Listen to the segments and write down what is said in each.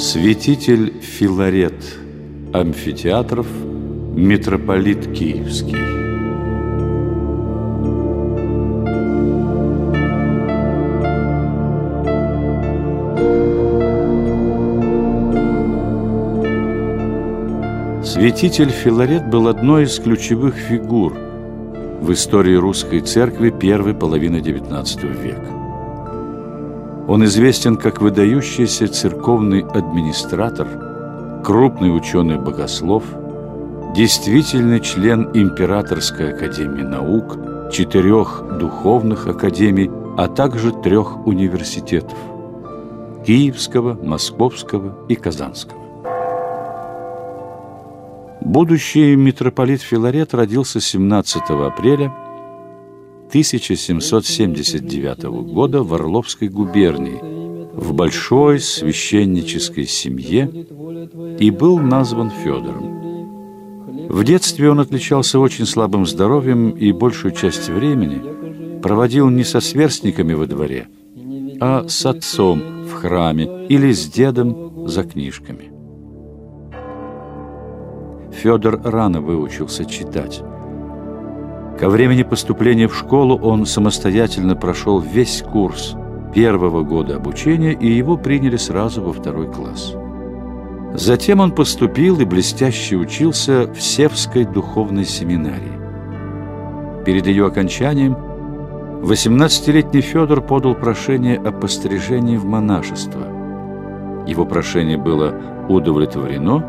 Святитель Филарет Амфитеатров Митрополит Киевский Святитель Филарет был одной из ключевых фигур в истории русской церкви первой половины XIX века. Он известен как выдающийся церковный администратор, крупный ученый-богослов, действительный член Императорской академии наук, четырех духовных академий, а также трех университетов – Киевского, Московского и Казанского. Будущий митрополит Филарет родился 17 апреля 1779 года в Орловской губернии в большой священнической семье и был назван Федором. В детстве он отличался очень слабым здоровьем и большую часть времени проводил не со сверстниками во дворе, а с отцом в храме или с дедом за книжками. Федор рано выучился читать. Ко времени поступления в школу он самостоятельно прошел весь курс первого года обучения, и его приняли сразу во второй класс. Затем он поступил и блестяще учился в Севской духовной семинарии. Перед ее окончанием 18-летний Федор подал прошение о пострижении в монашество. Его прошение было удовлетворено,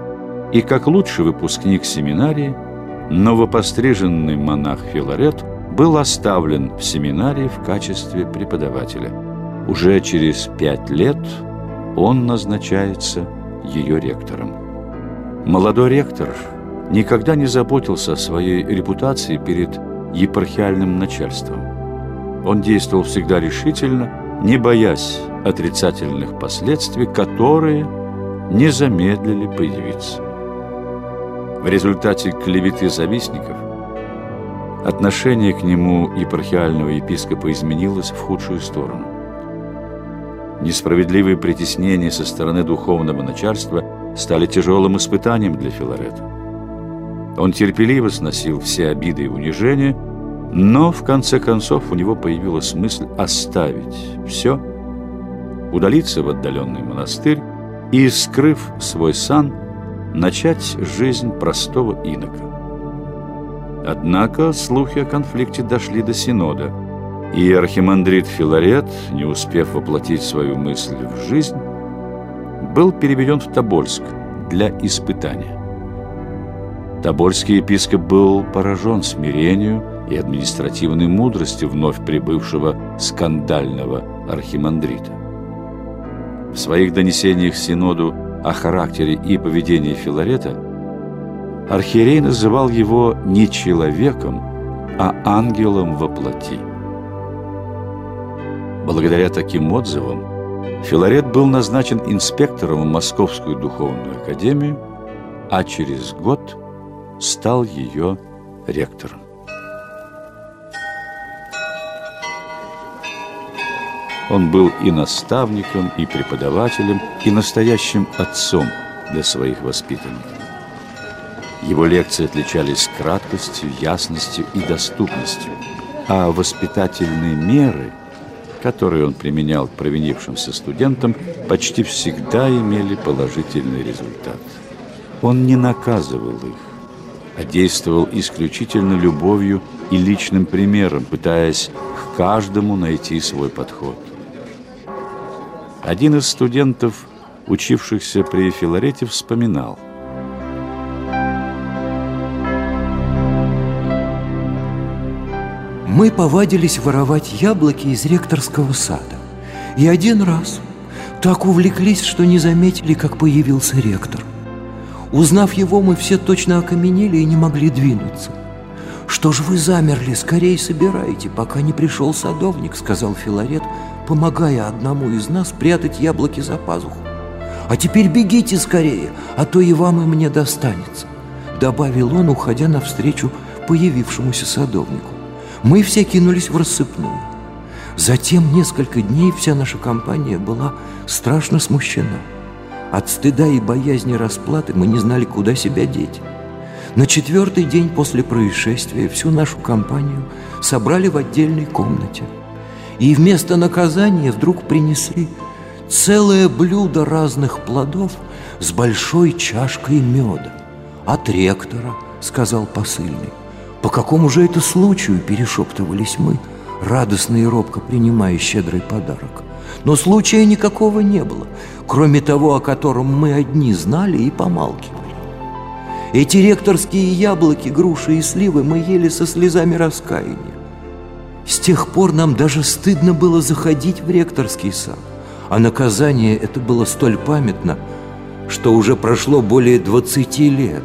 и как лучший выпускник семинарии – новопостриженный монах Филарет был оставлен в семинарии в качестве преподавателя. Уже через пять лет он назначается ее ректором. Молодой ректор никогда не заботился о своей репутации перед епархиальным начальством. Он действовал всегда решительно, не боясь отрицательных последствий, которые не замедлили появиться. В результате клеветы завистников отношение к нему епархиального епископа изменилось в худшую сторону. Несправедливые притеснения со стороны духовного начальства стали тяжелым испытанием для Филарета. Он терпеливо сносил все обиды и унижения, но в конце концов у него появилась мысль оставить все, удалиться в отдаленный монастырь и, скрыв свой сан, начать жизнь простого инока. Однако слухи о конфликте дошли до Синода, и архимандрит Филарет, не успев воплотить свою мысль в жизнь, был переведен в Тобольск для испытания. Тобольский епископ был поражен смирению и административной мудростью вновь прибывшего скандального архимандрита. В своих донесениях Синоду о характере и поведении Филарета, архиерей называл его не человеком, а ангелом во плоти. Благодаря таким отзывам Филарет был назначен инспектором в Московскую духовную академию, а через год стал ее ректором. Он был и наставником, и преподавателем, и настоящим отцом для своих воспитанников. Его лекции отличались краткостью, ясностью и доступностью, а воспитательные меры, которые он применял к провинившимся студентам, почти всегда имели положительный результат. Он не наказывал их, а действовал исключительно любовью и личным примером, пытаясь к каждому найти свой подход. Один из студентов, учившихся при Филарете, вспоминал. Мы повадились воровать яблоки из ректорского сада. И один раз так увлеклись, что не заметили, как появился ректор. Узнав его, мы все точно окаменели и не могли двинуться. «Что ж вы замерли? Скорее собирайте, пока не пришел садовник», — сказал Филарет, помогая одному из нас прятать яблоки за пазуху. «А теперь бегите скорее, а то и вам, и мне достанется», — добавил он, уходя навстречу появившемуся садовнику. Мы все кинулись в рассыпную. Затем несколько дней вся наша компания была страшно смущена. От стыда и боязни расплаты мы не знали, куда себя деть. На четвертый день после происшествия всю нашу компанию собрали в отдельной комнате. И вместо наказания вдруг принесли целое блюдо разных плодов с большой чашкой меда. От ректора, сказал посыльный. По какому же это случаю, перешептывались мы, радостно и робко принимая щедрый подарок. Но случая никакого не было, кроме того, о котором мы одни знали и помалкивали. Эти ректорские яблоки, груши и сливы мы ели со слезами раскаяния. С тех пор нам даже стыдно было заходить в ректорский сад, а наказание это было столь памятно, что уже прошло более двадцати лет,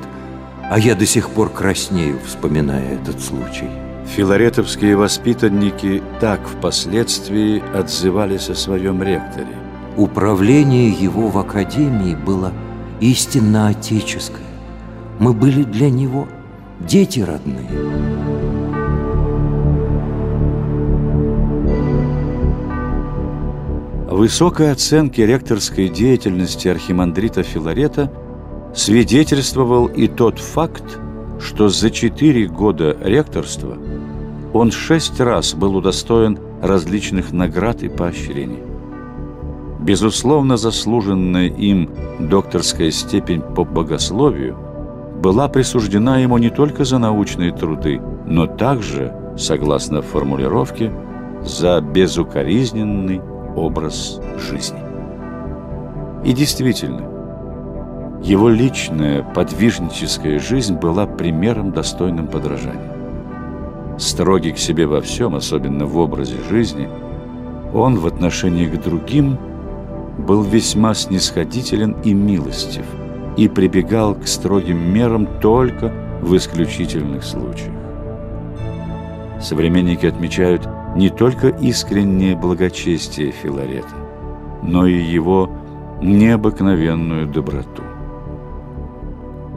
а я до сих пор краснею, вспоминая этот случай. Филаретовские воспитанники так впоследствии отзывались о своем ректоре. Управление его в академии было истинно отеческое. Мы были для него дети родные. Высокой оценки ректорской деятельности архимандрита Филарета свидетельствовал и тот факт, что за четыре года ректорства он шесть раз был удостоен различных наград и поощрений. Безусловно, заслуженная им докторская степень по богословию была присуждена ему не только за научные труды, но также, согласно формулировке, за безукоризненный образ жизни. И действительно, его личная подвижническая жизнь была примером, достойным подражания. Строгий к себе во всем, особенно в образе жизни, он в отношении к другим был весьма снисходителен и милостив – и прибегал к строгим мерам только в исключительных случаях. Современники отмечают не только искреннее благочестие Филарета, но и его необыкновенную доброту.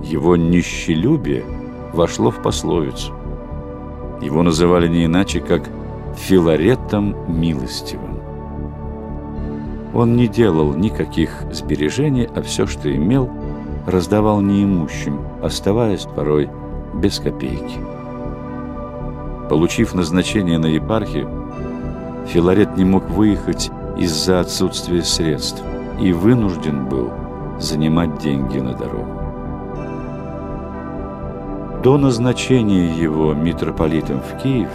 Его нищелюбие вошло в пословицу. Его называли не иначе, как Филаретом милостивым. Он не делал никаких сбережений, а все, что имел – раздавал неимущим, оставаясь порой без копейки. Получив назначение на епархию, Филарет не мог выехать из-за отсутствия средств и вынужден был занимать деньги на дорогу. До назначения его митрополитом в Киев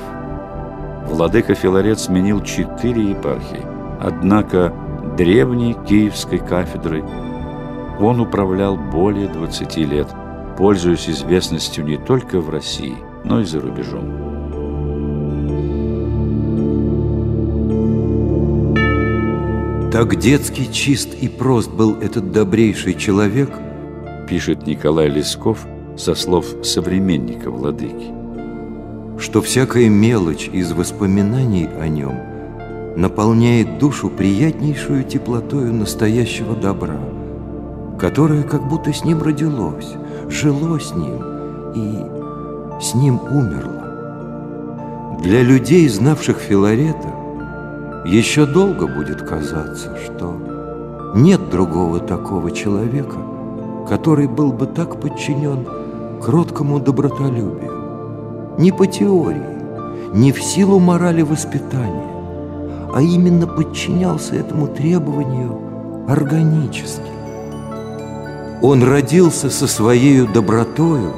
владыка Филарет сменил четыре епархии, однако древней киевской кафедрой он управлял более 20 лет, пользуясь известностью не только в России, но и за рубежом. Так детский чист и прост был этот добрейший человек, пишет Николай Лесков со слов современника владыки, что всякая мелочь из воспоминаний о нем наполняет душу приятнейшую теплотою настоящего добра – которое как будто с ним родилось, жило с ним и с ним умерло. Для людей, знавших Филарета, еще долго будет казаться, что нет другого такого человека, который был бы так подчинен кроткому добротолюбию. Не по теории, не в силу морали воспитания, а именно подчинялся этому требованию органически. Он родился со своей добротою,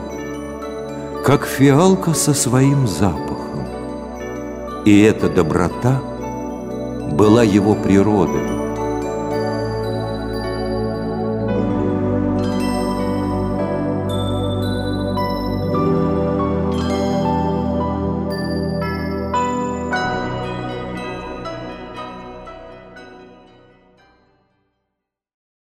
как фиалка со своим запахом. И эта доброта была его природой.